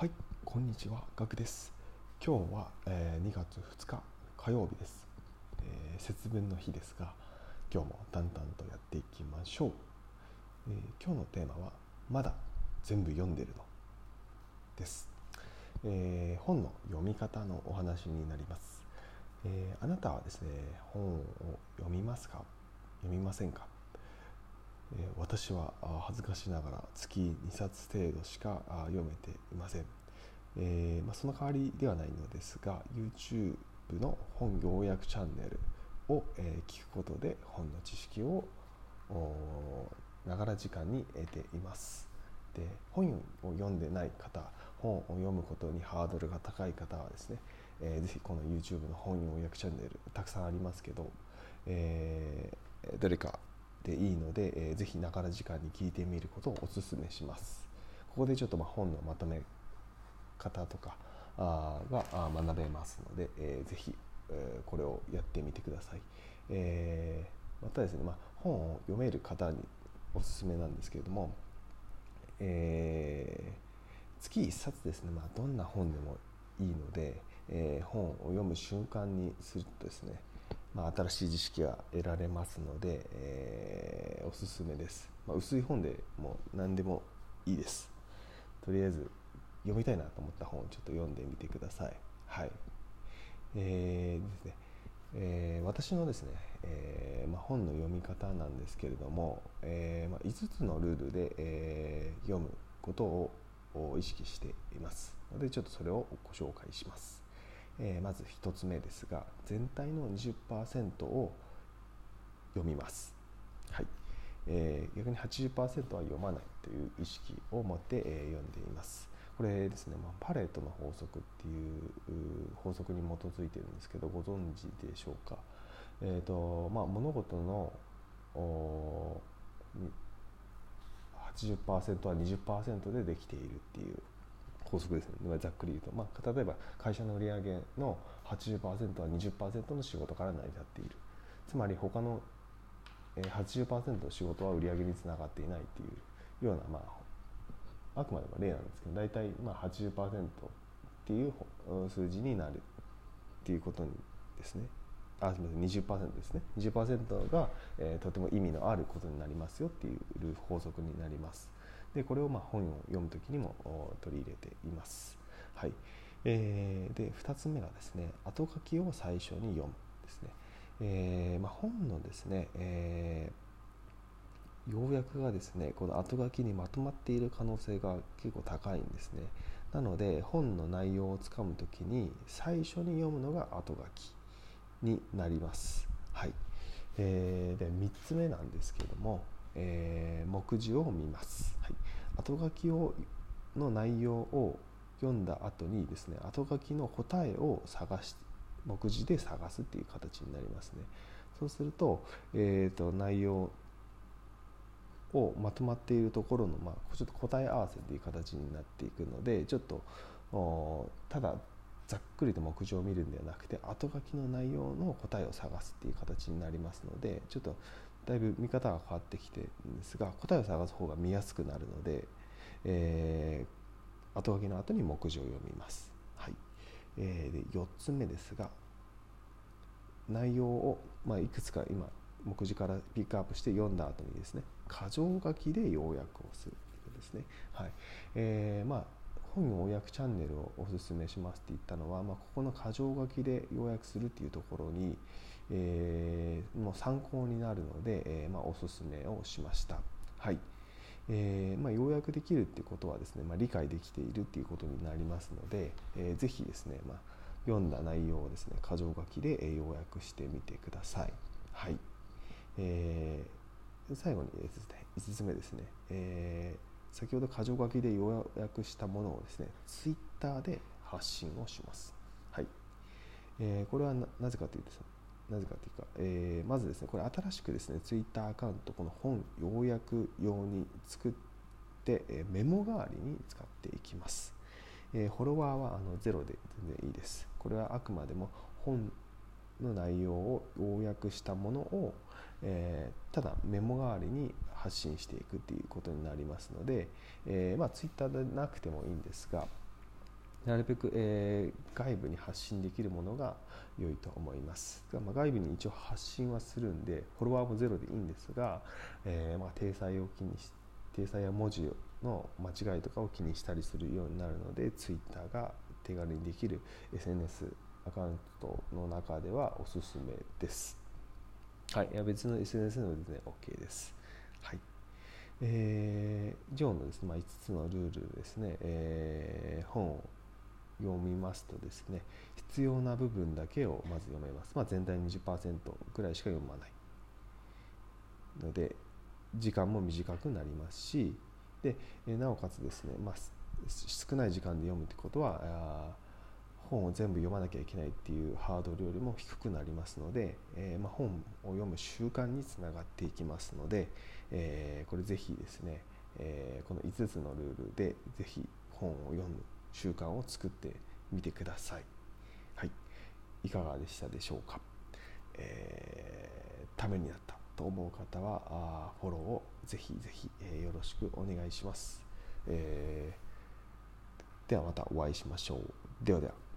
はい、こんにちは、ガクです。今日は、えー2月2日火曜日です、えー節分の日ですが、今日も淡々とやっていきましょう。えー今日のテーマはまだ全部読んでるのです、えー本の読み方のお話になります。えあなたはですね、本を読みますか？読みませんか？私は恥ずかしながら月2冊程度しか読めていません、えーまあ、その代わりではないのですが YouTube の本要約チャンネルを、え聞くことで本の知識をながら時間に得ています。で本を読んでない方本を読むことにハードルが高い方はですね、えーぜひこの YouTube の本要約チャンネルたくさんありますけど、えーどれかでいいので、えーぜひながら時間に聞いてみることをお勧めします。ここでちょっとまあ本のまとめ方とかあがあー学べますので、えーぜひ、えーこれをやってみてください、えーまたですね、まあ、本を読める方におすすめなんですけれども、えー月1冊ですね、まあ、どんな本でもいいので、えー本を読む瞬間にするとですね、まあ、新しい知識が得られますので、えーおすすめです、まあ、薄い本でも何でもいいです。とりあえず読みたいなと思った本をちょっと読んでみてください。はい。えーですね。えー私のですね、えーまあ、本の読み方なんですけれども、えーまあ、5つのルールで、えー読むことをを意識しています。のでちょっとそれをご紹介します、えーまず1つ目ですが全体の20%を読みます。はい、えー逆に80%は読まないという意識を持って、えー読んでいます。これですね、まあ、パレートの法則っていう法則に基づいてるんですけどご存知でしょうか、えーとまあ、物事の80%は20%でできているっていう法則ですね。ざっくり言うと、まあ、例えば会社の売上の80%は20%の仕事から成り立っている。つまり他の80%の仕事は売上につながっていないっていうような、まあ、あくまでも例なんですけど大体まあ80%っていう数字になるっていうことにですね。あすみません。20%ですね。20%が、えーとても意味のあることになりますよっていう法則になります。でこれをまあ本を読む時にも取り入れています。はい。えーで2つ目がですね後書きを最初に読むですね。えーまあ、本のですね、えー要約がですねこの後書きにまとまっている可能性が結構高いんですね。なので本の内容をつかむときに最初に読むのが後書きになります。はい、えーで3つ目なんですけども、えー目次を見ます、はい、後書きをの内容を読んだ後にですね後書きの答えを探し目次で探すっていう形になりますね。そうすると,、えー、と内容をまとまっているところの、まあ、ちょっと答え合わせという形になっていくのでちょっとただざっくりと目次を見るんではなくて後書きの内容の答えを探すっていう形になりますのでちょっとだいぶ見方が変わってきてるんですが答えを探す方が見やすくなるので、えー後書きの後に目次を読みます。はいえーで4つ目ですが内容を、まあ、いくつか今目次からピックアップして読んだ後にですね箇条書きで要約をするということですね。はいえーまあ本要約チャンネルをお勧めしますって言ったのは、まあ、ここの箇条書きで要約するっていうところに、えーもう参考になるので、えーまあ、お勧めをしました。はいえーまあ、要約できるっていうことはですね、まあ、理解できているっていうことになりますので、えーぜひですね、まあ、読んだ内容をですね箇条書きで要約してみてください。はいえー最後にですね5つ目ですね、えー先ほど箇条書きで要約したものをですねツイッターで発信をします。はいえーこれはななぜかというとなぜかというか、えーまずですねこれ新しくですねツイッターアカウントこの本要約用に作って、えメモ代わりに使っていきます、えーフォロワーはあのゼロで全然いいです。これはあくまでも本の内容を要約したものを、えーただメモ代わりに発信していくっていうことになりますので、えーまあツイッターでなくてもいいんですが、なるべく、えー、外部に発信できるものが良いと思います。まあ、外部に一応発信はするんでフォロワーもゼロでいいんですが、えー、まあ体裁を気にし体裁や文字の間違いとかを気にしたりするようになるので Twitter が手軽にできる SNS アカウントの中ではおすすめです。はい、いや別の SNS でも全然 OK です。はいえー、以上のですね、まあ、5つのルールですね、えー、本を読みますとですね必要な部分だけをまず読めます、まあ、全体20%ぐらいしか読まない。ので時間も短くなりますしでなおかつですね、まあ、少ない時間で読むってことは本を全部読まなきゃいけないっていうハードルよりも低くなりますので、えー、まあ、本を読む習慣につながっていきますので、えー、これぜひですね、えー、この5つのルールでぜひ本を読む習慣を作ってみてください。はい、いかがでしたでしょうか？えー、ためになったと思う方はあフォローをぜひぜひ、えー、よろしくお願いします。えー、ではまたお会いしましょう。ではでは。